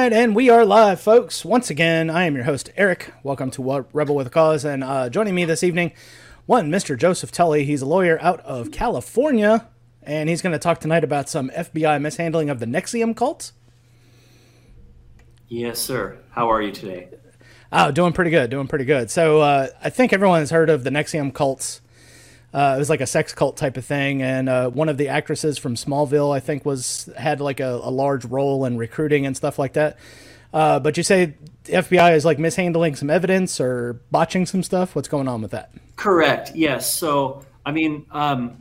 Right, and we are live, folks. Once again, I am your host, Eric. Welcome to Rebel with a Cause, and uh, joining me this evening, one, Mr. Joseph Tully. He's a lawyer out of California, and he's going to talk tonight about some FBI mishandling of the NXIVM cult. Yes, sir. How are you today? Oh, doing pretty good, doing pretty good. So uh, I think everyone has heard of the NXIVM cults uh, it was like a sex cult type of thing, and uh, one of the actresses from Smallville, I think, was had like a, a large role in recruiting and stuff like that. Uh, but you say FBI is like mishandling some evidence or botching some stuff. What's going on with that? Correct. Yes. So I mean, um,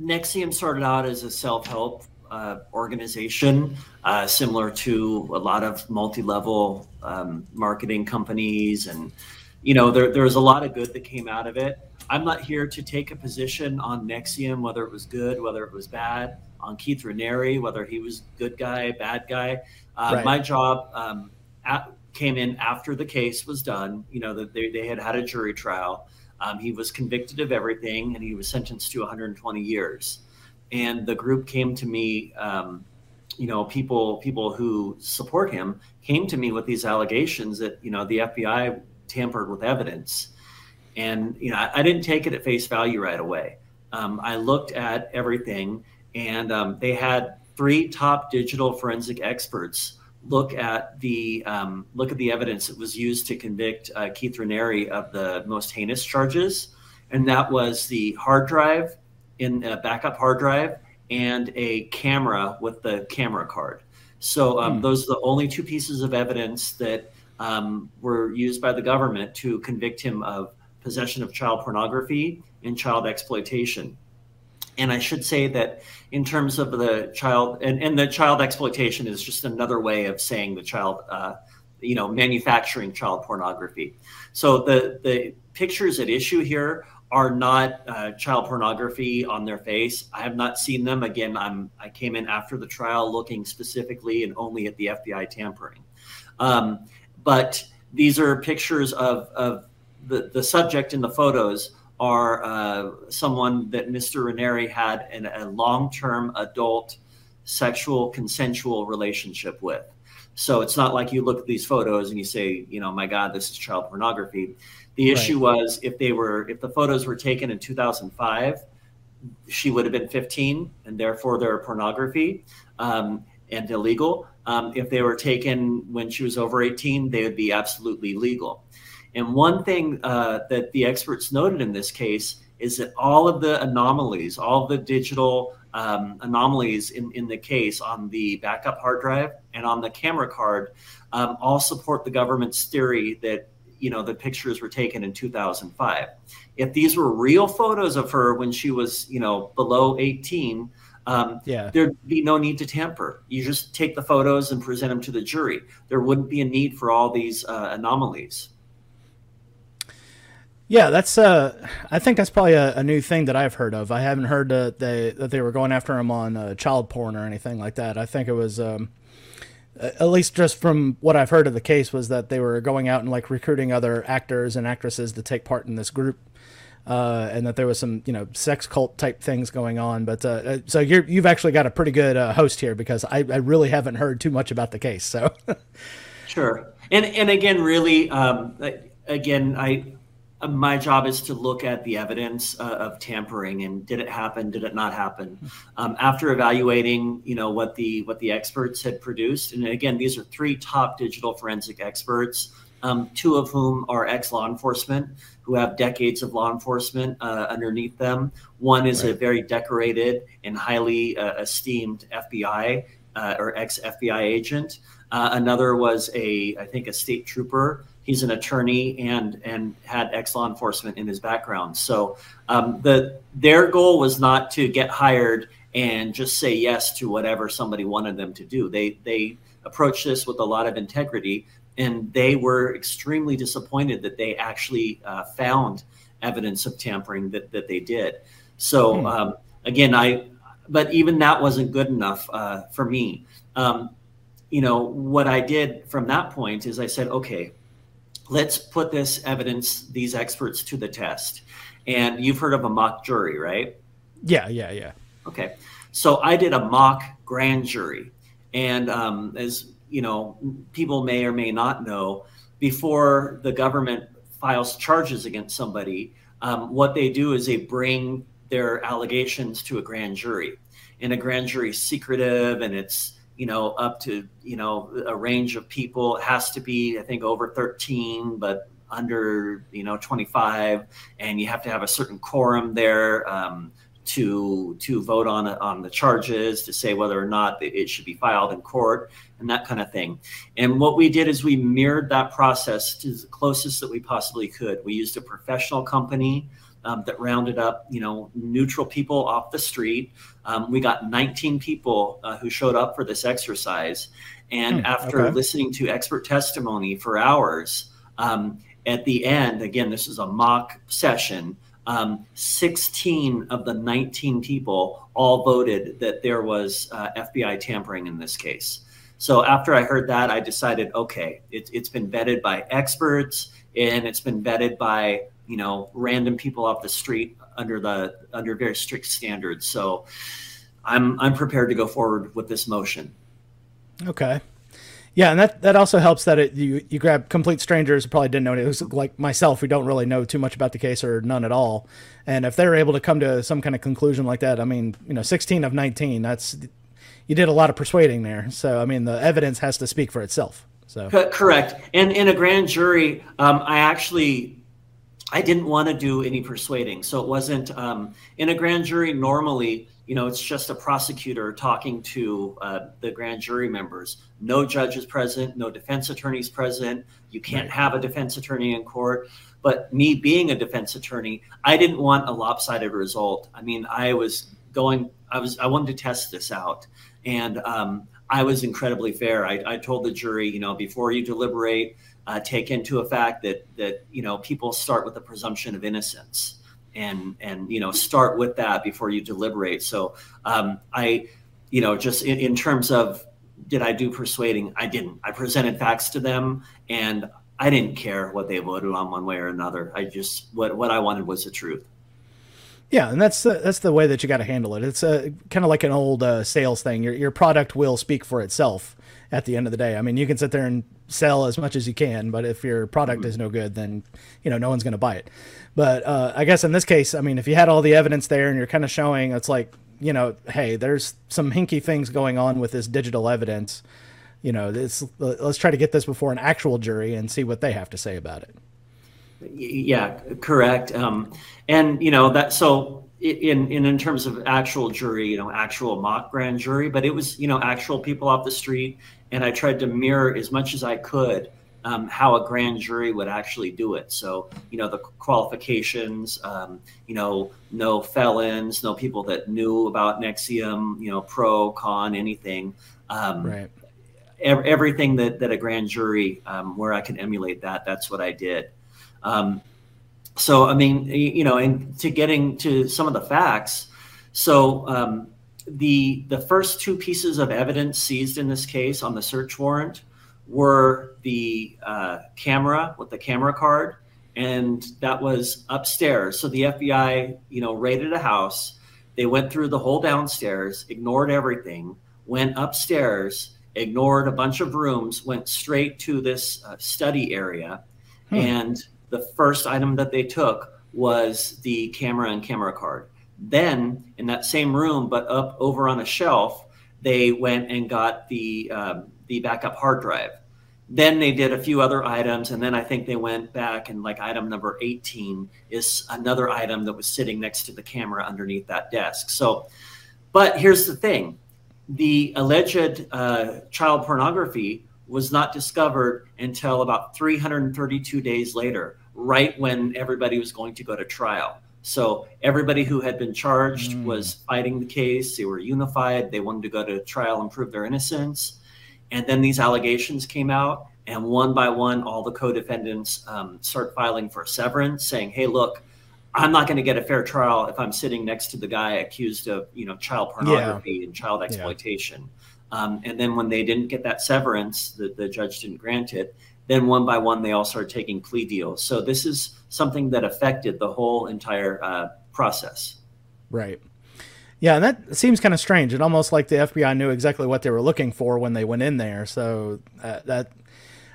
NXIVM started out as a self-help uh, organization, uh, similar to a lot of multi-level um, marketing companies, and you know, there there was a lot of good that came out of it. I'm not here to take a position on NXIVM, whether it was good, whether it was bad, on Keith Raniere, whether he was good guy, bad guy. Uh, right. My job um, at, came in after the case was done. You know, that they, they had had a jury trial. Um, he was convicted of everything, and he was sentenced to 120 years. And the group came to me. Um, you know, people people who support him came to me with these allegations that you know the FBI tampered with evidence and you know, I, I didn't take it at face value right away. Um, I looked at everything, and um, they had three top digital forensic experts look at the um, look at the evidence that was used to convict uh, Keith Raniere of the most heinous charges, and that was the hard drive in a backup hard drive and a camera with the camera card. So um, hmm. those are the only two pieces of evidence that um, were used by the government to convict him of possession of child pornography and child exploitation. And I should say that in terms of the child, and, and the child exploitation is just another way of saying the child, uh, you know, manufacturing child pornography. So the the pictures at issue here are not uh, child pornography on their face. I have not seen them. Again, I'm I came in after the trial looking specifically and only at the FBI tampering. Um, but these are pictures of, of the, the subject in the photos are uh, someone that Mr. Raniere had in a long term adult sexual consensual relationship with. So it's not like you look at these photos and you say, you know, my God, this is child pornography. The issue right. was if they were, if the photos were taken in 2005, she would have been 15 and therefore they're pornography um, and illegal. Um, if they were taken when she was over 18, they would be absolutely legal. And one thing uh, that the experts noted in this case is that all of the anomalies, all the digital um, anomalies in, in the case on the backup hard drive and on the camera card um, all support the government's theory that you know the pictures were taken in 2005 if these were real photos of her when she was you know below 18 um, yeah. there'd be no need to tamper. You just take the photos and present them to the jury. There wouldn't be a need for all these uh, anomalies yeah, that's. Uh, I think that's probably a, a, new thing that I've heard of. I haven't heard that they that they were going after him on uh, child porn or anything like that. I think it was, um, at least just from what I've heard of the case, was that they were going out and like recruiting other actors and actresses to take part in this group, uh, and that there was some you know sex cult type things going on. But uh, uh so you you've actually got a pretty good uh, host here because I, I really haven't heard too much about the case. So sure, and and again, really, um, again, I my job is to look at the evidence uh, of tampering and did it happen did it not happen? Um, after evaluating you know what the what the experts had produced and again these are three top digital forensic experts um, two of whom are ex law enforcement who have decades of law enforcement uh, underneath them. One is right. a very decorated and highly uh, esteemed fbi uh, or ex fbi agent. Uh, another was a i think a state trooper he's an attorney and and had ex law enforcement in his background. So um, the their goal was not to get hired and just say yes to whatever somebody wanted them to do. They they approached this with a lot of integrity, and they were extremely disappointed that they actually uh, found evidence of tampering that that they did. So hmm. um, again, I but even that wasn't good enough uh, for me. Um, you know what I did from that point is I said, okay, let's put this evidence, these experts to the test. And you've heard of a mock jury, right? Yeah, yeah, yeah. Okay. So I did a mock grand jury. And um, as you know, people may or may not know, before the government files charges against somebody, um, what they do is they bring their allegations to a grand jury. And a grand jury is secretive and it's you know up to you know a range of people. It has to be i think over 13 but under you know 25 and you have to have a certain quorum there um, to to vote on on the charges to say whether or not it should be filed in court and that kind of thing. And what we did is we mirrored that process to the closest that we possibly could. We used a professional company um, that rounded up you know neutral people off the street um, we got 19 people uh, who showed up for this exercise and hmm, after okay. listening to expert testimony for hours um, at the end, again, this is a mock session. Um, 16 of the 19 people all voted that there was uh, FBI tampering in this case. So after I heard that, I decided, okay, it, it's been vetted by experts and it's been vetted by you know random people off the street under the under very strict standards. So I'm I'm prepared to go forward with this motion. Okay. Yeah, and that, that also helps that it, you you grab complete strangers who probably didn't know it. was like myself who don't really know too much about the case or none at all. And if they're able to come to some kind of conclusion like that, I mean, you know, 16 of 19, that's you did a lot of persuading there. So I mean, the evidence has to speak for itself. So correct. And in a grand jury, um, I actually I didn't want to do any persuading, so it wasn't um, in a grand jury. Normally, you know, it's just a prosecutor talking to uh, the grand jury members. No judges present, no defense attorneys present. You can't right. have a defense attorney in court. But me being a defense attorney, I didn't want a lopsided result. I mean, I was going, I was, I wanted to test this out, and um, I was incredibly fair. I, I, told the jury, you know, before you deliberate, uh, take into a fact that that you know people start with the presumption of innocence and and you know start with that before you deliberate. So um, i you know just in, in terms of did i do persuading? I didn't. I presented facts to them and i didn't care what they voted on one way or another. I just what what i wanted was the truth. Yeah, and that's the, that's the way that you got to handle it. It's a kind of like an old uh, sales thing. Your your product will speak for itself at the end of the day. I mean, you can sit there and sell as much as you can, but if your product is no good, then you know no one's going to buy it. But uh, I guess in this case, I mean, if you had all the evidence there and you're kind of showing, it's like, you know, hey, there's some hinky things going on with this digital evidence. You know, this, let's try to get this before an actual jury and see what they have to say about it. Yeah, correct. Um, and you know that so in, in in terms of actual jury, you know, actual mock grand jury, but it was you know actual people off the street, and I tried to mirror as much as I could um, how a grand jury would actually do it. So, you know, the qualifications, um, you know, no felons, no people that knew about NXIVM, you know, pro, con, anything. Um, right. Ev- everything that, that a grand jury, um, where I can emulate that, that's what I did. Um, so, I mean, you know, and to getting to some of the facts. So, um, the the first two pieces of evidence seized in this case on the search warrant were the uh, camera with the camera card, and that was upstairs. So the FBI, you know, raided a house. They went through the whole downstairs, ignored everything, went upstairs, ignored a bunch of rooms, went straight to this uh, study area, hmm. and the first item that they took was the camera and camera card. Then, in that same room, but up over on a shelf, they went and got the um, the backup hard drive. Then they did a few other items, and then I think they went back and like item number 18 is another item that was sitting next to the camera underneath that desk. So, but here's the thing the alleged uh, child pornography was not discovered until about 332 days later, right when everybody was going to go to trial. So everybody who had been charged mm. was fighting the case. They were unified. They wanted to go to trial and prove their innocence. And then these allegations came out, and one by one, all the co-defendants um, start filing for severance, saying, "Hey, look, I'm not going to get a fair trial if I'm sitting next to the guy accused of, you know, child pornography yeah. and child exploitation." Yeah. Um, and then when they didn't get that severance, the, the judge didn't grant it. Then one by one, they all started taking plea deals. So this is something that affected the whole entire uh, process. Right. Yeah, and that seems kind of strange. It almost like the FBI knew exactly what they were looking for when they went in there. So uh, that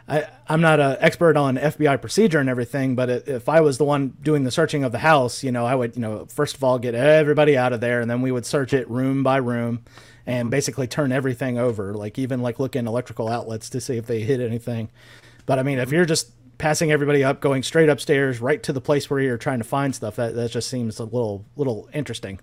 I, I'm not an expert on FBI procedure and everything, but if I was the one doing the searching of the house, you know, I would, you know, first of all get everybody out of there, and then we would search it room by room, and basically turn everything over, like even like look in electrical outlets to see if they hit anything. But I mean, if you're just passing everybody up, going straight upstairs, right to the place where you're trying to find stuff, that that just seems a little little interesting.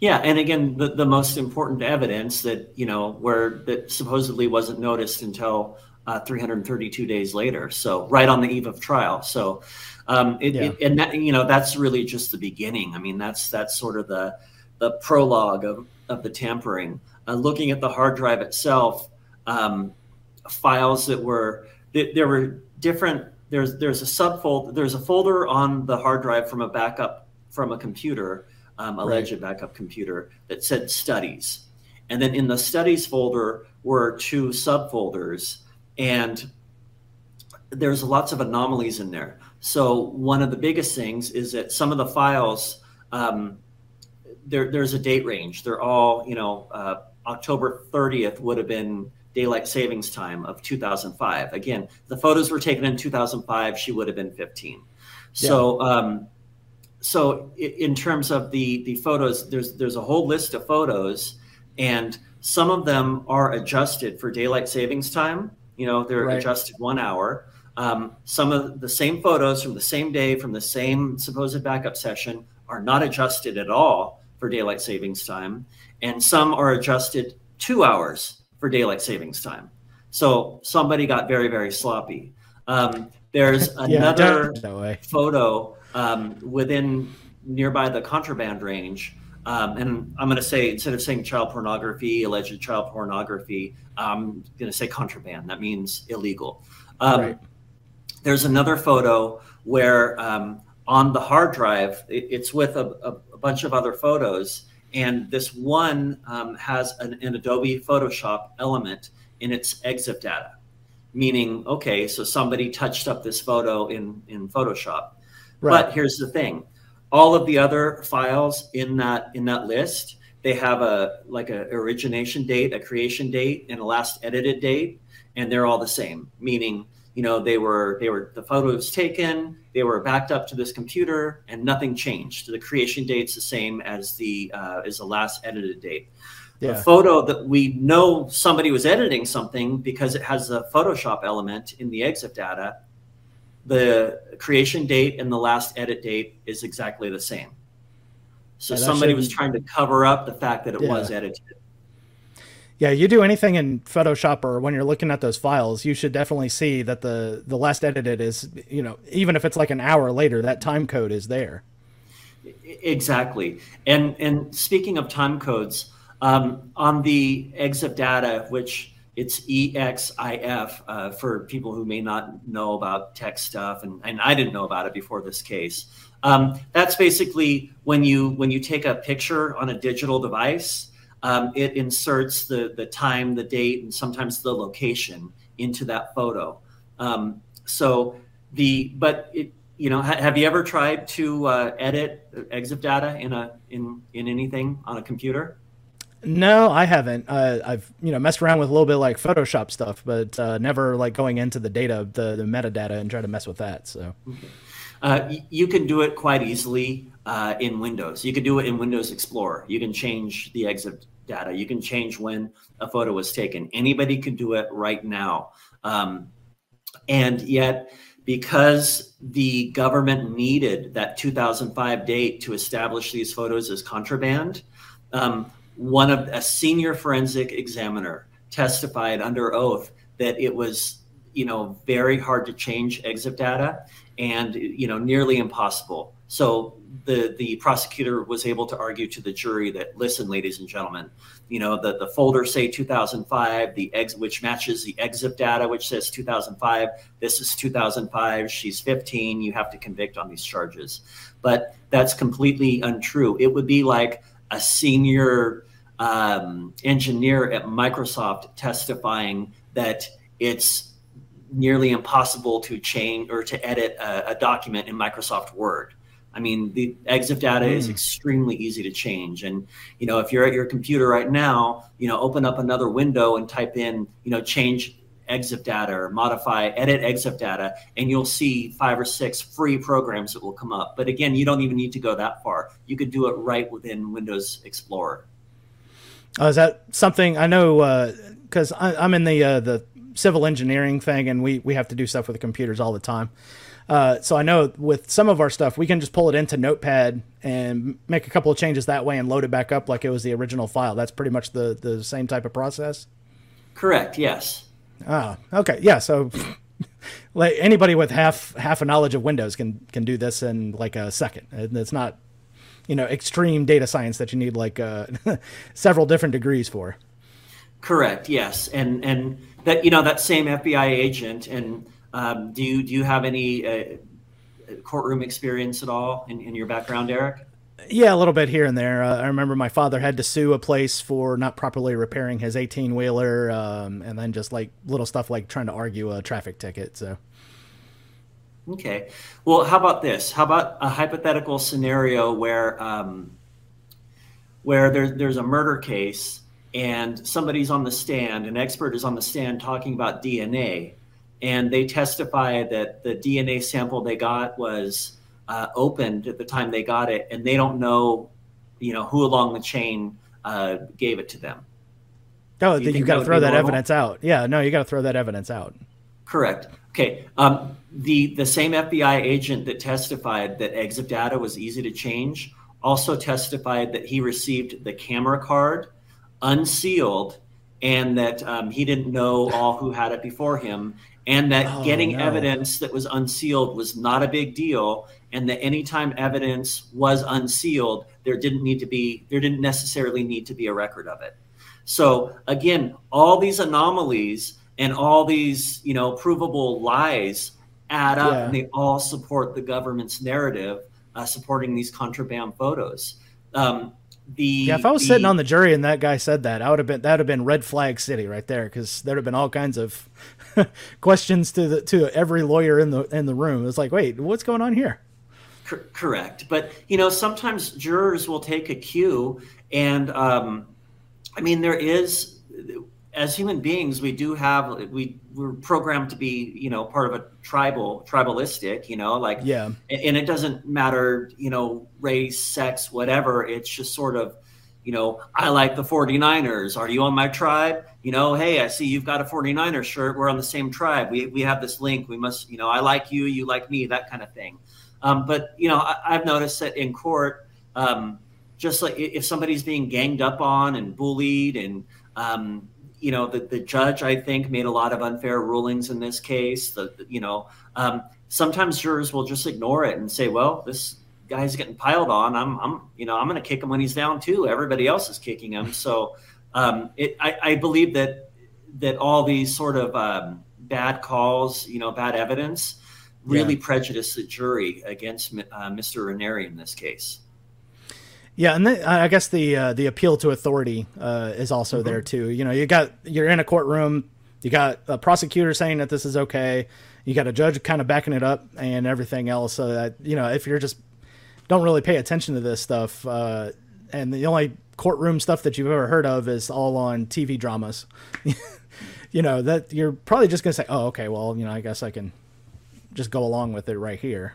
Yeah, and again, the, the most important evidence that you know where that supposedly wasn't noticed until uh, 332 days later. So right on the eve of trial. So, um, it, yeah. it, and that, you know, that's really just the beginning. I mean, that's, that's sort of the, the prologue of, of the tampering. Uh, looking at the hard drive itself, um, files that were, there were different, there's, there's a subfolder, there's a folder on the hard drive from a backup from a computer, um, alleged right. backup computer that said studies. And then in the studies folder were two subfolders and there's lots of anomalies in there. So one of the biggest things is that some of the files, um, there, there's a date range. They're all, you know, uh, October 30th would have been daylight savings time of 2005. Again, the photos were taken in 2005. She would have been 15. Yeah. So, um, so in terms of the the photos, there's there's a whole list of photos, and some of them are adjusted for daylight savings time you know, they're right. adjusted one hour. Um, some of the same photos from the same day from the same supposed backup session are not adjusted at all for daylight savings time, and some are adjusted two hours for daylight savings time. So somebody got very, very sloppy. Um, there's another photo um, within nearby the contraband range um, and I'm going to say, instead of saying child pornography, alleged child pornography, I'm going to say contraband. That means illegal. Um, right. There's another photo where um, on the hard drive, it, it's with a, a, a, bunch of other photos. And this one um, has an, an Adobe Photoshop element in its EXIF data, meaning, okay, so somebody touched up this photo in, in Photoshop. Right. But here's the thing all of the other files in that in that list they have a like a origination date a creation date and a last edited date and they're all the same meaning you know they were they were the photos taken they were backed up to this computer and nothing changed the creation date's the same as the uh, as the last edited date yeah. the photo that we know somebody was editing something because it has a photoshop element in the exif data the creation date and the last edit date is exactly the same. So somebody was trying to cover up the fact that it yeah. was edited. Yeah, you do anything in Photoshop or when you're looking at those files, you should definitely see that the the last edited is, you know, even if it's like an hour later, that time code is there. Exactly. And and speaking of time codes, um, on the EXIF data, which it's EXIF uh, for people who may not know about tech stuff, and, and I didn't know about it before this case. Um, that's basically when you when you take a picture on a digital device, um, it inserts the the time, the date, and sometimes the location into that photo. Um, so the but it you know ha, have you ever tried to uh, edit EXIF data in a in in anything on a computer? No, I haven't. Uh, I've you know messed around with a little bit like Photoshop stuff, but uh, never like going into the data, the, the metadata, and try to mess with that. So, uh, you can do it quite easily uh, in Windows. You can do it in Windows Explorer. You can change the EXIF data. You can change when a photo was taken. Anybody can do it right now, um, and yet because the government needed that 2005 date to establish these photos as contraband. Um, one of a senior forensic examiner testified under oath that it was you know very hard to change EXIF data and you know nearly impossible so the the prosecutor was able to argue to the jury that listen ladies and gentlemen you know the the folder say 2005 the ex which matches the exif data which says 2005 this is 2005 she's 15 you have to convict on these charges but that's completely untrue it would be like a senior um, engineer at Microsoft testifying that it's nearly impossible to change or to edit a, a document in Microsoft Word. I mean, the EXIF data mm. is extremely easy to change. And, you know, if you're at your computer right now, you know, open up another window and type in, you know, change EXIF data or modify, edit EXIF data, and you'll see five or six free programs that will come up. But again, you don't even need to go that far. You could do it right within Windows Explorer. Uh, is that something I know? Because uh, I'm in the uh, the civil engineering thing, and we we have to do stuff with the computers all the time. Uh, so I know with some of our stuff, we can just pull it into Notepad and make a couple of changes that way and load it back up like it was the original file. That's pretty much the the same type of process. Correct. Yes. Ah, okay. Yeah. So, like anybody with half half a knowledge of Windows can can do this in like a second. It's not, you know, extreme data science that you need like uh, several different degrees for. Correct. Yes. And and that you know that same FBI agent and um, do you do you have any uh, courtroom experience at all in, in your background, Eric? Yeah, a little bit here and there. Uh, I remember my father had to sue a place for not properly repairing his 18 wheeler, um, and then just like little stuff like trying to argue a traffic ticket. So, okay. Well, how about this? How about a hypothetical scenario where um, where there's there's a murder case and somebody's on the stand, an expert is on the stand talking about DNA, and they testify that the DNA sample they got was uh, opened at the time they got it, and they don't know, you know, who along the chain uh, gave it to them. Oh, you, you got to throw that normal? evidence out. Yeah, no, you got to throw that evidence out. Correct. Okay. Um, the the same FBI agent that testified that EXIF data was easy to change also testified that he received the camera card unsealed and that um, he didn't know all who had it before him and that oh, getting no. evidence that was unsealed was not a big deal and that anytime evidence was unsealed there didn't need to be there didn't necessarily need to be a record of it so again all these anomalies and all these you know provable lies add up yeah. and they all support the government's narrative uh, supporting these contraband photos um, the yeah if i was the, sitting on the jury and that guy said that i would have been that would have been red flag city right there because there'd have been all kinds of questions to the to every lawyer in the in the room. It's like wait what's going on here? Correct. But you know sometimes jurors will take a cue and um, i mean there is as human beings we do have we we're programmed to be you know part of a tribal tribalistic you know like yeah. and it doesn't matter you know race sex whatever. It's just sort of you know i like the 49ers are you on my tribe? You know hey i see you've got a 49er shirt. We're on the same tribe. We, we have this link. We must you know i like you you like me that kind of thing. Um, but you know I, have noticed that in court um, just like if somebody's being ganged up on and bullied and um, you know, the, the judge, I think, made a lot of unfair rulings in this case. The, you know, um, sometimes jurors will just ignore it and say, well, this guy's getting piled on. I'm, I'm you know, I'm going to kick him when he's down too. Everybody else is kicking him. So um, it, I, I, believe that that all these sort of um, bad calls, you know, bad evidence, really yeah. prejudice the jury against uh, Mr. Raniere in this case. Yeah, and I guess the uh, the appeal to authority uh, is also mm-hmm. there too. You know, you got you're in a courtroom, you got a prosecutor saying that this is okay, you got a judge kind of backing it up, and everything else. So that you know, if you're just don't really pay attention to this stuff, uh, and the only courtroom stuff that you've ever heard of is all on TV dramas. you know that you're probably just gonna say, "Oh, okay, well, you know, I guess I can just go along with it right here."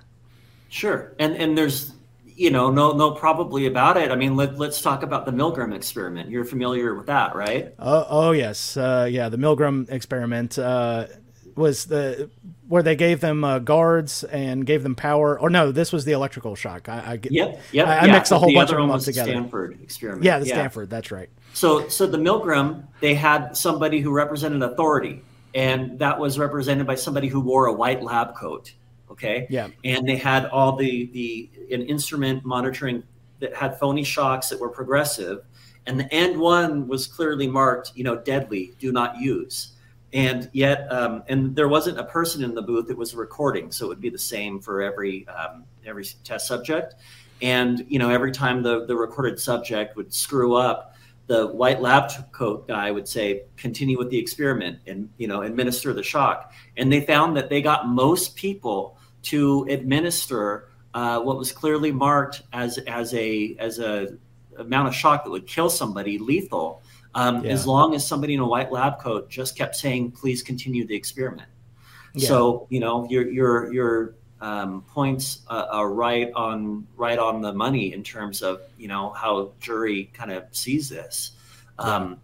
Sure, and and there's you know, no, no, probably about it. I mean, let, let's talk about the Milgram experiment. You're familiar with that, right? Oh, oh yes, uh, yeah. The Milgram experiment uh, was the where they gave them uh, guards and gave them power. Or no, this was the electrical shock. I, I yep, yep, I, I yeah, mixed a whole the bunch of them up together. Stanford experiment. Yeah, the yeah. Stanford. That's right. So, so the Milgram, they had somebody who represented authority, and that was represented by somebody who wore a white lab coat Okay. Yeah. And they had all the the an instrument monitoring that had phony shocks that were progressive, and the end one was clearly marked, you know, deadly, do not use. And yet, um, and there wasn't a person in the booth that was recording, so it would be the same for every um, every test subject. And you know, every time the the recorded subject would screw up, the white lab coat guy would say, "Continue with the experiment and you know administer the shock." And they found that they got most people to administer uh, what was clearly marked as as a as a amount of shock that would kill somebody lethal um, yeah. as long as somebody in a white lab coat just kept saying please continue the experiment. Yeah. so you know your your your um, points uh, are right on right on the money in terms of you know how jury kind of sees this. Um,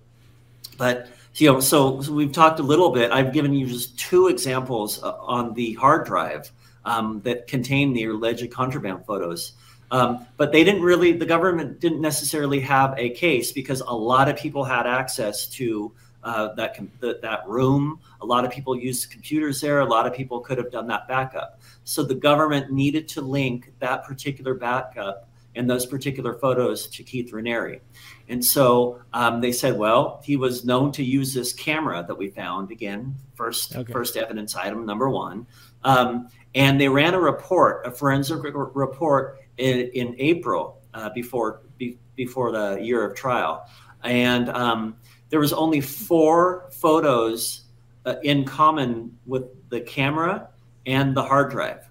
but you know so, so, we've talked a little bit. I've given you just two examples uh, on the hard drive um, that contain the alleged contraband photos. Um, but they didn't really, the government didn't necessarily have a case because a lot of people had access to uh, that, the, that room. A lot of people used computers there. A lot of people could have done that backup. So the government needed to link that particular backup and those particular photos to Keith Raniere. And so um, they said, well, he was known to use this camera that we found. Again, first okay. first evidence item number one. Um, and they ran a report, a forensic report in, in April uh, before be, before the year of trial, and um, there was only four photos uh, in common with the camera and the hard drive.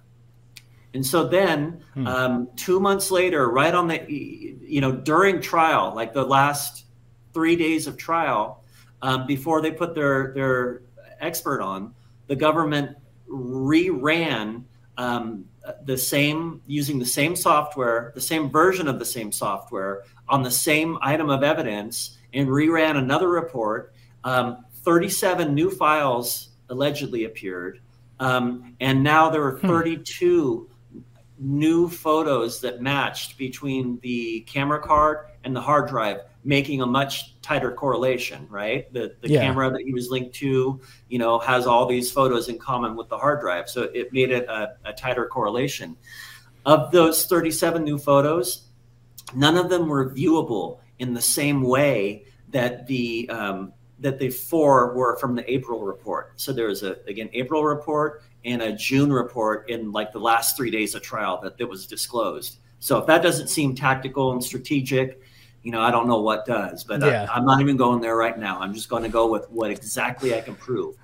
And so then, hmm. um, two months later, right on the, you know, during trial, like the last three days of trial, um, before they put their their expert on, the government reran um, the same using the same software, the same version of the same software on the same item of evidence, and reran another report. Um, 37 new files allegedly appeared, um, and now there are hmm. 32 hmm. new photos that matched between the camera card and the hard drive making a much tighter correlation, right? The the yeah. camera that he was linked to, you know, has all these photos in common with the hard drive, so it made it a, a tighter correlation. Of those 37 new photos, none of them were viewable in the same way that the um, that the four were from the April report. So there was a again April report and a June report in like the last three days of trial that, that was disclosed. So if that doesn't seem tactical and strategic, you know, I don't know what does, but yeah. I, am not even going there right now. I'm just going to go with what exactly I can prove.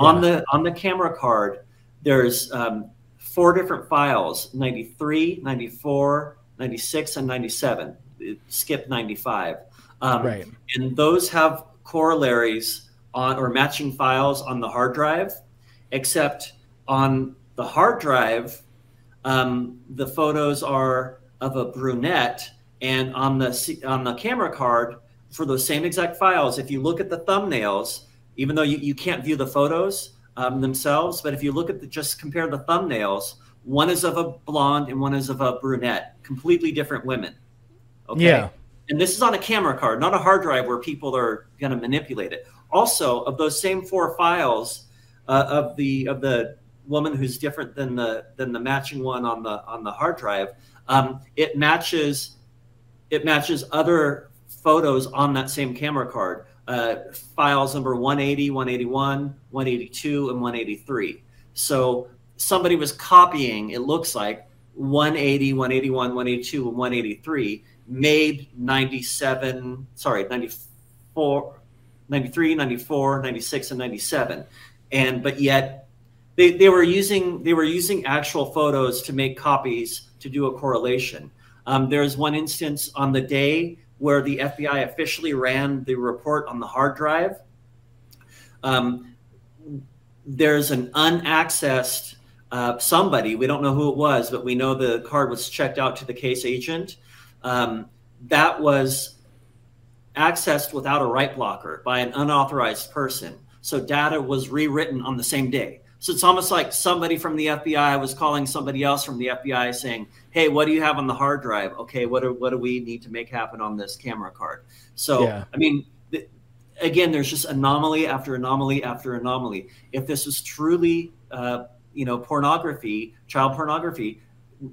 Yeah. On the on the camera card, there's um, four different files: 93, 94, 96, and 97. It skipped 95. Um, right. And those have corollaries on or matching files on the hard drive, except on the hard drive, um, the photos are of a brunette and on the on the camera card for those same exact files, if you look at the thumbnails, even though you, you can't view the photos um, themselves, but if you look at the just compare the thumbnails, one is of a blonde and one is of a brunette, completely different women. Okay. Yeah. And this is on a camera card, not a hard drive where people are going to manipulate it. Also, of those same four files uh, of the of the woman who's different than the than the matching one on the on the hard drive, um, it matches it matches other photos on that same camera card. Uh, files number 180, 181, 182, and 183. So somebody was copying, it looks like, 180, 181, 182, and 183, made 97, sorry, 94, 93, 94, 96, and 97. And but yet they, they were using they were using actual photos to make copies to do a correlation. Um, there's one instance on the day where the FBI officially ran the report on the hard drive. Um, there's an unaccessed uh, somebody, we don't know who it was, but we know the card was checked out to the case agent. Um, that was accessed without a write blocker by an unauthorized person. So data was rewritten on the same day. So it's almost like somebody from the FBI was calling somebody else from the FBI saying, "Hey, what do you have on the hard drive? Okay, what do, what do we need to make happen on this camera card?" So, yeah. I mean, th- again, there's just anomaly after anomaly after anomaly. If this was truly, uh, you know, pornography, child pornography,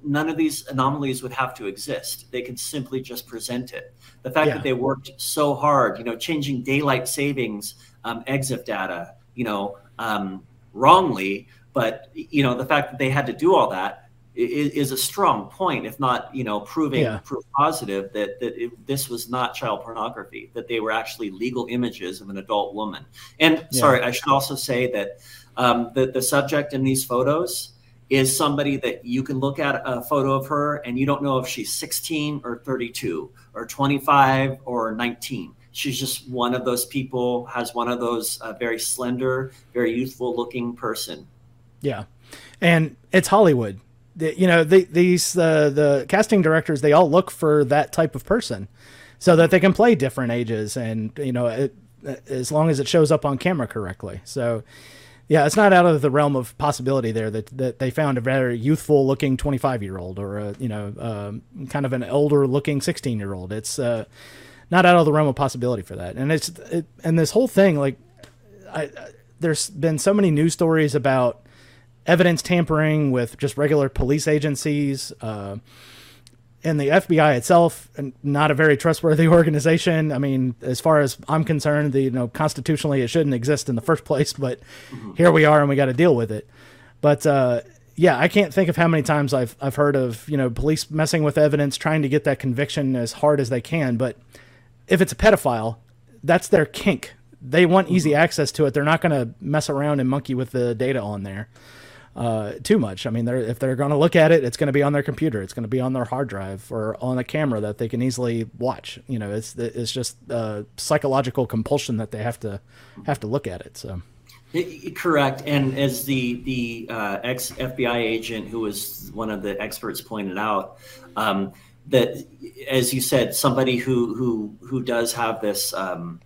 none of these anomalies would have to exist. They could simply just present it. The fact yeah. that they worked so hard, you know, changing daylight savings, um, EXIF data, you know. Um, wrongly. But you know, the fact that they had to do all that is, is a strong point, if not you know, proving yeah. proof positive that that it, this was not child pornography, that they were actually legal images of an adult woman. And yeah. sorry, I should also say that um, the the subject in these photos is somebody that you can look at a photo of her and you don't know if she's 16 or 32 or 25 or 19 she's just one of those people has one of those uh, very slender very youthful looking person. Yeah. And it's hollywood. The, you know the, these uh, the casting directors they all look for that type of person so that they can play different ages and you know it, as long as it shows up on camera correctly. So yeah it's not out of the realm of possibility there that, that they found a very youthful looking 25 year old or a you know um, kind of an older looking 16 year old it's uh, not out of the realm of possibility for that and it's it, and this whole thing like I, I there's been so many news stories about evidence tampering with just regular police agencies. Uh, and the FBI itself, not a very trustworthy organization. I mean, as far as I'm concerned, the you know constitutionally it shouldn't exist in the first place, but mm-hmm. here we are and we got to deal with it. But uh, yeah, I can't think of how many times I've I've heard of you know police messing with evidence, trying to get that conviction as hard as they can. But if it's a pedophile, that's their kink. They want easy mm-hmm. access to it. They're not going to mess around and monkey with the data on there uh, too much. I mean, they're, if they're going to look at it, it's going to be on their computer, it's going to be on their hard drive or on a camera that they can easily watch. You know, it's it's just a psychological compulsion that they have to have to look at it. So. Correct, and as the the uh, ex FBI agent who was one of the experts pointed out, um, that as you said, somebody who who who does have this um,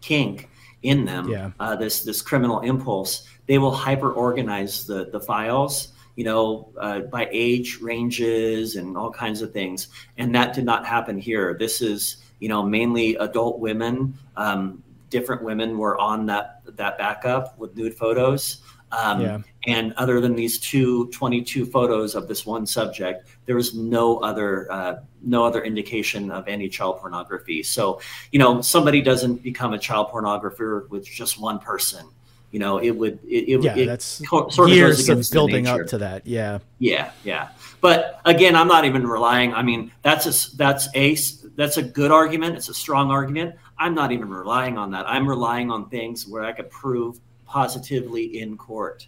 kink in them, yeah. uh, this this criminal impulse, they will hyper organize the the files you know uh, by age ranges and all kinds of things. And that did not happen here. This is you know mainly adult women um, different women were on that that backup with nude photos um, yeah. and other than these two 22 photos of this one subject there was no other uh, no other indication of any child pornography so you know somebody doesn't become a child pornographer with just one person you know, it would it, it yeah, it that's sort years of, of building up to that. Yeah, yeah, yeah. But again, I'm not even relying. I mean, that's a that's a that's a good argument. It's a strong argument. I'm not even relying on that. I'm relying on things where I could prove positively in court.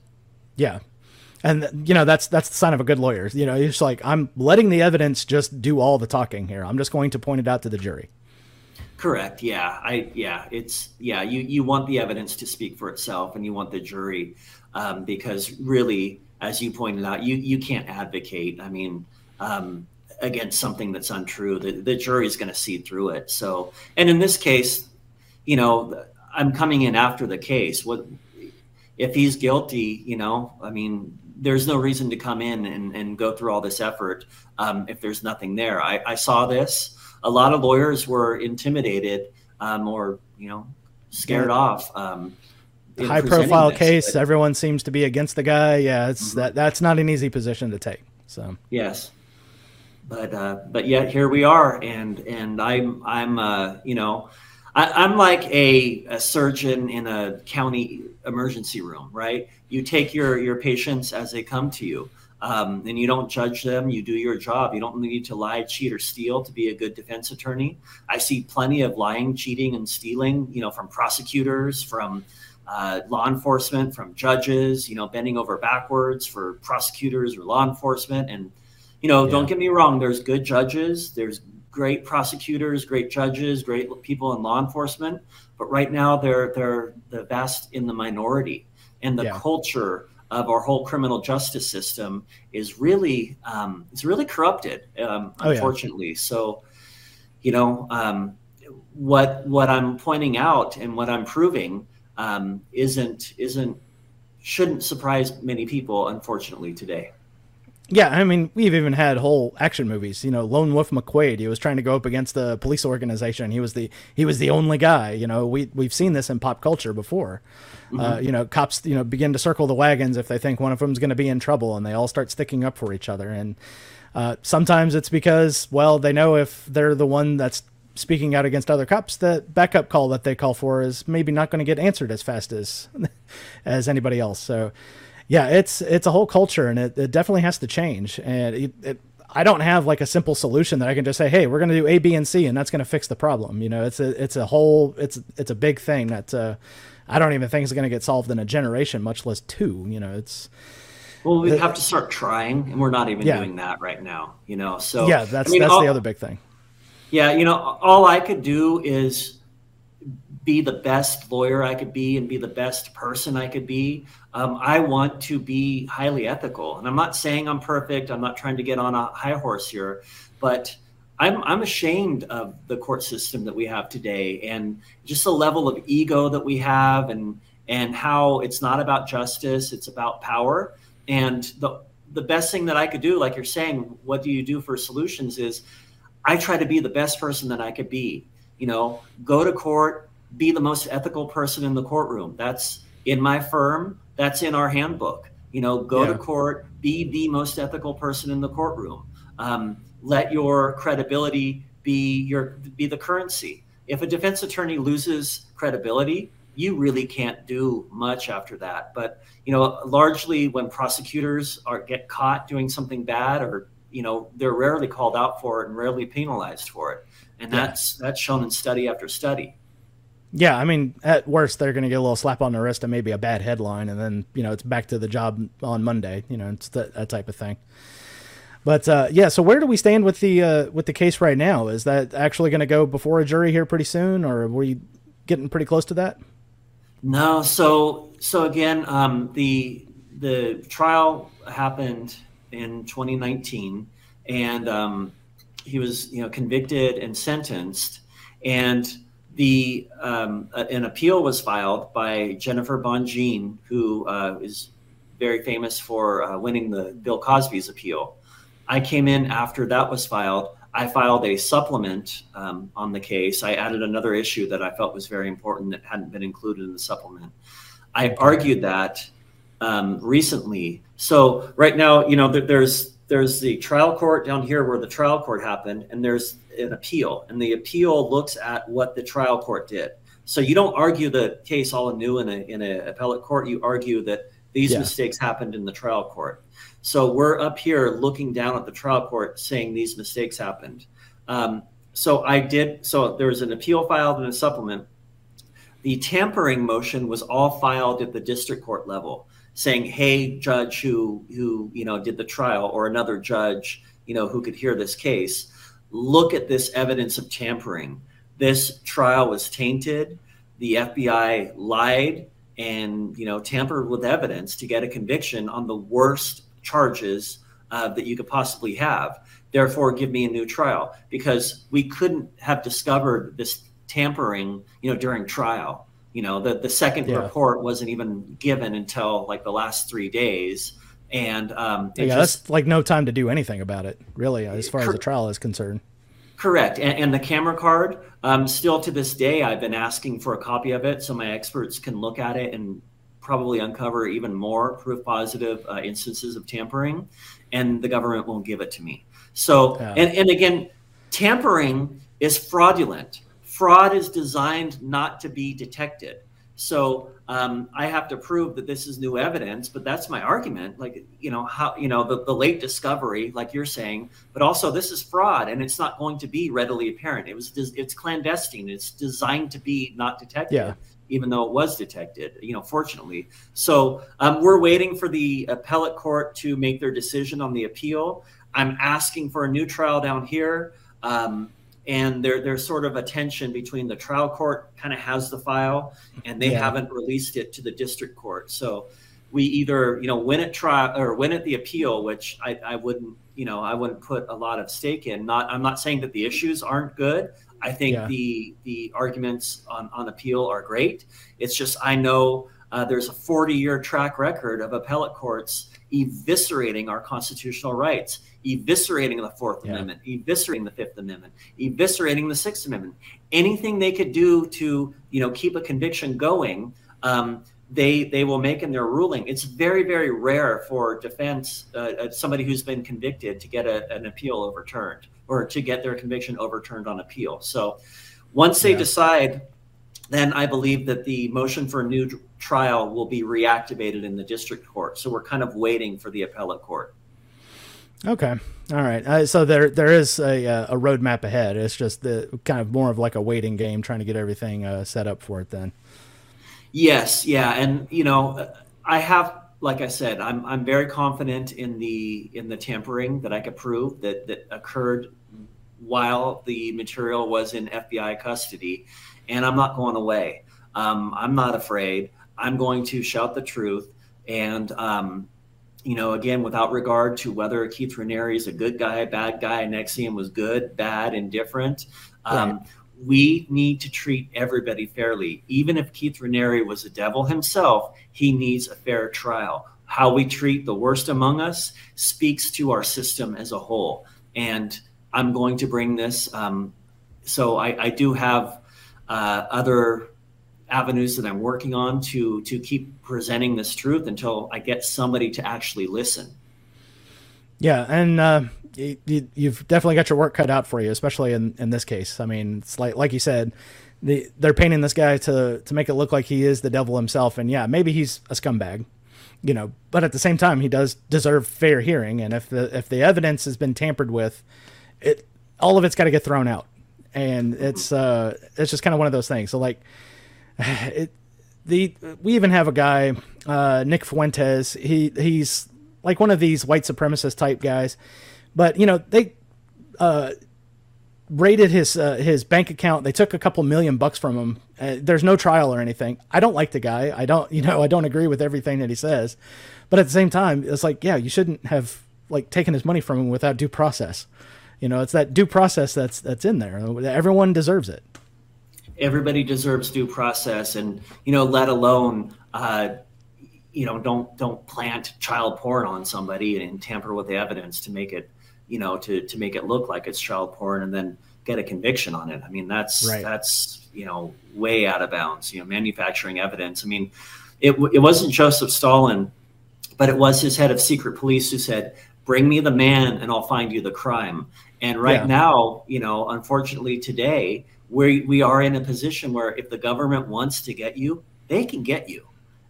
Yeah, and you know that's that's the sign of a good lawyer. You know, it's like I'm letting the evidence just do all the talking here. I'm just going to point it out to the jury. Correct. Yeah. I yeah. It's yeah. You you want the evidence to speak for itself, and you want the jury um, because really, as you pointed out, you you can't advocate. I mean, um, against something that's untrue. The the jury is going to see through it. So, and in this case, you know, I'm coming in after the case. What if he's guilty? You know, I mean, there's no reason to come in and, and go through all this effort um, if there's nothing there. I, I saw this a lot of lawyers were intimidated um, or you know scared yeah. off. Um, High profile this, case. But, everyone seems to be against the guy. Yeah, it's mm-hmm. that. That's not an easy position to take. So yes, but uh, but yet here we are, and and I'm I'm uh, you know. I, am like a, a surgeon in a county emergency room, right? You take your your patients as they come to you um, and you don't judge them. You do your job. You don't need to lie, cheat, or steal to be a good defense attorney. I see plenty of lying, cheating, and stealing. You know, from prosecutors, from uh, law enforcement, from judges. You know, bending over backwards for prosecutors or law enforcement. And you know, yeah. don't get me wrong. There's good judges. There's great prosecutors, great judges, great people in law enforcement. But right now, they're they're the best in the minority, and the yeah. culture of our whole criminal justice system is really um, is really corrupted, um, unfortunately. Oh, yeah. So, you know, um, what what I'm pointing out and what I'm proving um, isn't isn't shouldn't surprise many people, unfortunately, today. Yeah, I mean, we've even had whole action movies. You know, Lone Wolf McQuade. He was trying to go up against the police organization. He was the he was the only guy. You know, we we've seen this in pop culture before. Mm-hmm. Uh, you know, cops you know begin to circle the wagons if they think one of them's going to be in trouble, and they all start sticking up for each other. And uh, sometimes it's because well, they know if they're the one that's speaking out against other cops, the backup call that they call for is maybe not going to get answered as fast as as anybody else. So yeah, it's it's a whole culture, and it, it definitely has to change. And it, it, I don't have like a simple solution that I can just say, hey, we're going to do A, B, and C, and that's going to fix the problem. You know, it's a it's a whole it's it's a big thing that uh, I don't even think is going to get solved in a generation, much less two. You know, it's Well, we have to start trying, and we're not even yeah. doing that right now. You know, so yeah, that's I mean, that's all, the other big thing. Yeah, you know, all I could do is be the best lawyer I could be and be the best person I could be. Um, I want to be highly ethical, and I'm not saying I'm perfect. I'm not trying to get on a high horse here, but I'm I'm ashamed of the court system that we have today, and just the level of ego that we have, and and how it's not about justice, it's about power. And the the best thing that I could do, like you're saying, what do you do for solutions? Is I try to be the best person that I could be. You know, go to court, be the most ethical person in the courtroom. That's in my firm. That's in our handbook. You know, go yeah. to court, be the most ethical person in the courtroom. Um, let your credibility be your be the currency. If a defense attorney loses credibility, you really can't do much after that. But you know, largely when prosecutors are get caught doing something bad, or you know, they're rarely called out for it and rarely penalized for it, and yeah. that's that's shown in study after study. Yeah, I mean, at worst, they're going to get a little slap on the wrist and maybe a bad headline, and then you know it's back to the job on Monday. You know, it's that, that type of thing. But uh, yeah, so where do we stand with the uh, with the case right now? Is that actually going to go before a jury here pretty soon, or are we getting pretty close to that? No, so so again, um, the the trial happened in 2019, and um, he was you know convicted and sentenced, and the um, an appeal was filed by Jennifer Bonjean, who uh, is very famous for uh, winning the Bill Cosby's appeal. I came in after that was filed. I filed a supplement um, on the case. I added another issue that I felt was very important that hadn't been included in the supplement. I argued that um, recently. So right now, you know, there's there's the trial court down here where the trial court happened, and there's an appeal, and the appeal looks at what the trial court did. So you don't argue the case all anew in a in an appellate court. You argue that these yeah. mistakes happened in the trial court. So we're up here looking down at the trial court saying these mistakes happened. Um, so I did. So there was an appeal filed and a supplement. The tampering motion was all filed at the district court level, saying, "Hey, judge who who you know did the trial, or another judge you know who could hear this case, look at this evidence of tampering. This trial was tainted. The FBI lied." and you know tampered with evidence to get a conviction on the worst charges uh, that you could possibly have. Therefore, give me a new trial because we couldn't have discovered this tampering, you know, during trial. You know, the the second yeah. report wasn't even given until like the last three days, and um, yeah, just, that's like no time to do anything about it, really, as far cor- as the trial is concerned. Correct, and, and the camera card. Um, still to this day, I've been asking for a copy of it so my experts can look at it and probably uncover even more proof positive uh, instances of tampering, and the government won't give it to me. So, yeah. and, and again, tampering is fraudulent. Fraud is designed not to be detected. So um, I have to prove that this is new evidence, but that's my argument. Like, you know, how, you know, the, the late discovery, like you're saying, but also this is fraud and it's not going to be readily apparent. It was, it's clandestine. It's designed to be not detected. Yeah even though it was detected, you know, fortunately. So um, we're waiting for the appellate court to make their decision on the appeal. I'm asking for a new trial down here. Um, and there, there's sort of a tension between the trial court kind of has the file and they yeah. haven't released it to the district court. So we either, you know, win at trial or win at the appeal, which I, I wouldn't, you know, I wouldn't put a lot of stake in. Not, I'm not saying that the issues aren't good. I think yeah. the the arguments on, on appeal are great. It's just I know uh, there's a 40 year track record of appellate courts eviscerating our constitutional rights, eviscerating the Fourth yeah. Amendment, eviscerating the Fifth Amendment, eviscerating the Sixth Amendment. Anything they could do to you know keep a conviction going. Um, they they will make in their ruling. It's very very rare for defense uh, uh somebody who's been convicted to get a, an appeal overturned or to get their conviction overturned on appeal. So once they yeah. decide, then I believe that the motion for a new trial will be reactivated in the district court. So we're kind of waiting for the appellate court. Okay. All right. Uh, so there there is a uh, a roadmap ahead. It's just the kind of more of like a waiting game, trying to get everything uh, set up for it. Then. Yes. Yeah. And you know, I have like I said, I'm I'm very confident in the in the tampering that I could prove that that occurred while the material was in FBI custody, and I'm not going away. Um, I'm not afraid. I'm going to shout the truth, and um, you know, again, without regard to whether Keith Raniere is a good guy, bad guy, NXIVM was good, bad, indifferent. Um, right. We need to treat everybody fairly. Even if Keith Raniere was a devil himself, he needs a fair trial. How we treat the worst among us speaks to our system as a whole. And I'm going to bring this. Um, so I, I, do have uh, other avenues that I'm working on to to keep presenting this truth until I get somebody to actually listen. Yeah, and uh, you, have definitely got your work cut out for you, especially in, in this case. I mean, it's like like you said, the, they're painting this guy to to make it look like he is the devil himself, and yeah, maybe he's a scumbag, you know. But at the same time, he does deserve fair hearing, and if the if the evidence has been tampered with, it all of it's got to get thrown out, and it's uh it's just kind of one of those things. So like it, the we even have a guy, uh, Nick Fuentes. He he's like one of these white supremacist type guys, but you know they uh, raided his uh, his bank account. They took a couple million bucks from him. Uh, there's no trial or anything. I don't like the guy. I don't you know I don't agree with everything that he says, but at the same time, it's like yeah, you shouldn't have like taken his money from him without due process. You know, it's that due process that's that's in there. Everyone deserves it everybody deserves due process, and you know, let alone uh, you know, don't don't plant child porn on somebody and tamper with the evidence to make it, you know, to to make it look like it's child porn, and then get a conviction on it. I mean, that's right. that's you know way out of bounds. You know, manufacturing evidence. I mean, it it wasn't Joseph Stalin, but it was his head of secret police who said, "Bring me the man, and I'll find you the crime." And right yeah. now, you know, unfortunately today, we we are in a position where if the government wants to get you, they can get you.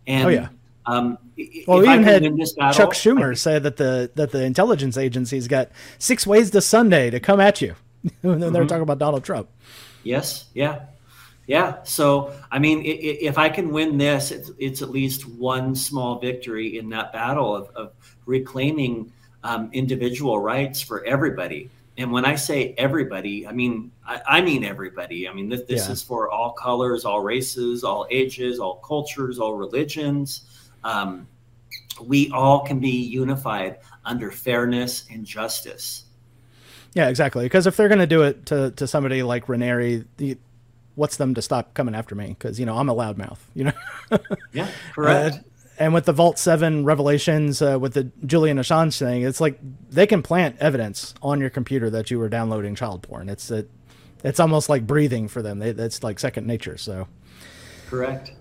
And oh yeah. Um, well, we even had battle, Chuck Schumer I, say that the that the intelligence agencies got six ways to Sunday to come at you. when they're mm-hmm. talking about Donald Trump. Yes. Yeah. Yeah. So, I mean, if I can win this, it's, it's, at least one small victory in that battle of, of reclaiming um, individual rights for everybody and when I say everybody, I mean I, I mean everybody. I mean this, this yeah. is for all colors, all races, all ages, all cultures, all religions. Um, we all can be unified under fairness and justice. Yeah, exactly. Because if they're going to do it to, to somebody like Raniere, the, what's them to stop coming after me? Because you know I'm a loudmouth. You know. yeah, correct. Uh, and with the Vault Seven revelations, uh, with the Julian Assange thing, it's like they can plant evidence on your computer that you were downloading child porn. It's it, it's almost like breathing for them. It's like second nature. So, correct.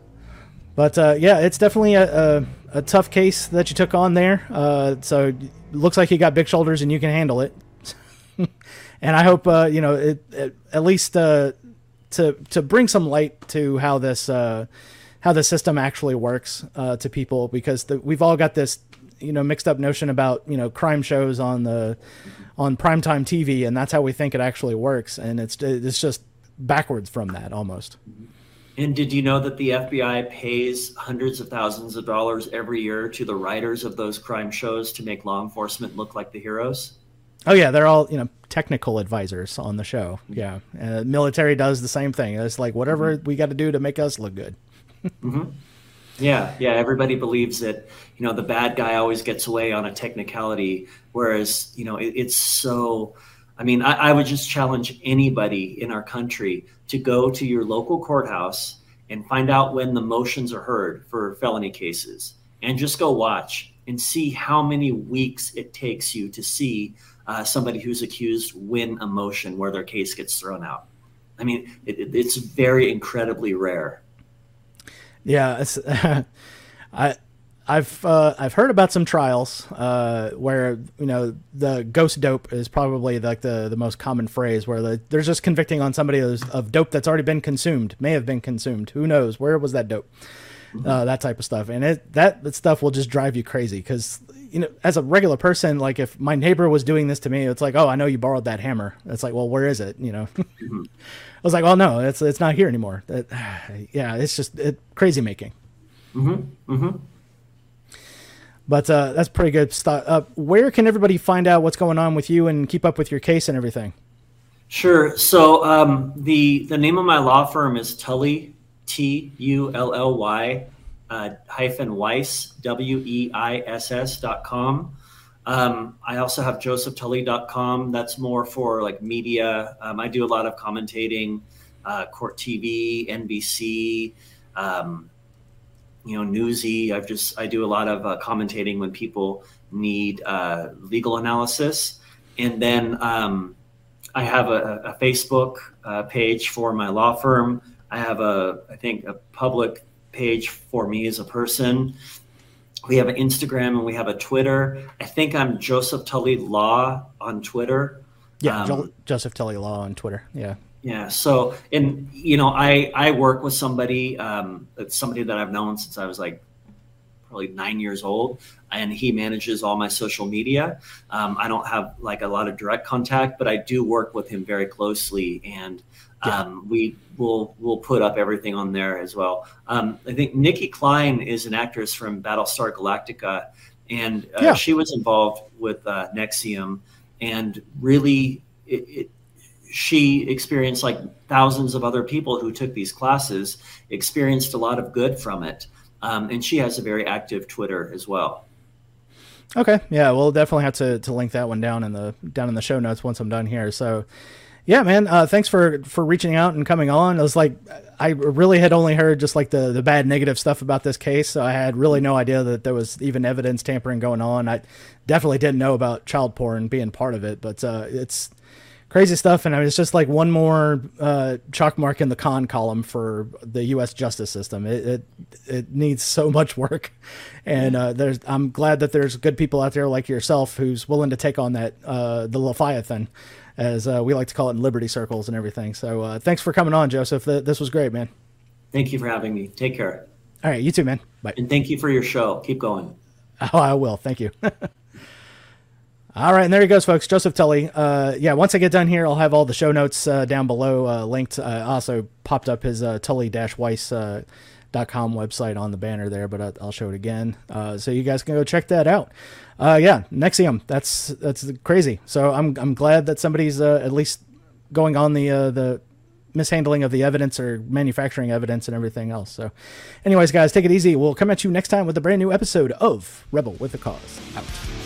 But uh, yeah, it's definitely a, a, a, tough case that you took on there. Uh, so it looks like you got big shoulders and you can handle it. and I hope uh, you know it, it, at least uh, to to bring some light to how this uh, how the system actually works uh, to people because the, we've all got this you know mixed up notion about you know crime shows on the on primetime TV and that's how we think it actually works and it's it's just backwards from that almost. And did you know that the FBI pays hundreds of thousands of dollars every year to the writers of those crime shows to make law enforcement look like the heroes? Oh yeah, they're all you know technical advisors on the show. Yeah, uh, military does the same thing. It's like whatever mm-hmm. we got to do to make us look good mm-hmm. Yeah, yeah. Everybody believes that you know the bad guy always gets away on a technicality, whereas you know it, it's so. I mean, I, I would just challenge anybody in our country to go to your local courthouse and find out when the motions are heard for felony cases, and just go watch and see how many weeks it takes you to see uh, somebody who's accused win a motion where their case gets thrown out. I mean, it, it's very incredibly rare. Yeah, it's, I I've uh, I've heard about some trials uh, where you know the ghost dope is probably like the the most common phrase where the, they're just convicting on somebody of dope that's already been consumed, may have been consumed. Who knows? Where was that dope? Uh, that type of stuff, and it that, that stuff will just drive you crazy because you know as a regular person, like if my neighbor was doing this to me, it's like, oh, I know you borrowed that hammer. It's like, well, where is it? You know. mm-hmm was like, well, no, it's it's not here anymore. That, yeah, it's just it, crazy making. Mm-hmm. Mm-hmm. But uh, that's pretty good stuff. Uh, where can everybody find out what's going on with you and keep up with your case and everything? Sure. So um, the the name of my law firm is Tully T U L L Y uh, hyphen Weiss W E I S S dot com. Um, I also have josephtully.com. That's more for like media. Um, I do a lot of commentating, uh, court TV, NBC, um, you know, Newsy. I've just I do a lot of uh, commentating when people need uh, legal analysis, and then um, I have a, a Facebook uh, page for my law firm. I have a I think a public page for me as a person. We have an Instagram and we have a Twitter. I think I'm Joseph Tully Law on Twitter. Yeah, um, Joseph Tully Law on Twitter. Yeah. Yeah. So, and you know, I I work with somebody, um, somebody that I've known since I was like probably nine years old, and he manages all my social media. Um, I don't have like a lot of direct contact, but I do work with him very closely, and um, we will will put up everything on there as well. Um, I think Nicki Clyne is an actress from Battlestar Galactica, and uh, yeah. she was involved with uh, NXIVM, and really, it, it, she experienced like thousands of other people who took these classes experienced a lot of good from it, um, and she has a very active Twitter as well. Okay, yeah, we'll definitely have to, to link that one down in the down in the show notes once I'm done here. So yeah, man. Uh, thanks for for reaching out and coming on. It was like I really had only heard just like the the bad negative stuff about this case, so I had really no idea that there was even evidence tampering going on. I definitely didn't know about child porn being part of it, but uh, it's crazy stuff. And I mean it's just like one more uh, chalk mark in the con column for the U.S. justice system. It it, it needs so much work, and uh, there's I'm glad that there's good people out there like yourself who's willing to take on that uh, the Leviathan as uh, we like to call it in Liberty circles and everything. So uh, thanks for coming on, Joseph. this was great, man. Thank you for having me. Take care. All right, you too, man. Bye. And thank you for your show. Keep going. Oh, I will. Thank you. all right, and there he goes, folks. Joseph Tully. Uh, yeah, once I get done here, I'll have all the show notes uh, down below uh, linked. I also popped up his uh, tully-weiss.com website on the banner there, but I'll show it again. Uh, so you guys can go check that out. Uh, yeah, NXIVM. That's that's crazy. So I'm I'm glad that somebody's uh, at least going on the uh, the mishandling of the evidence or manufacturing evidence and everything else. So, anyways, guys, take it easy. We'll come at you next time with a brand new episode of Rebel with a Cause. Out.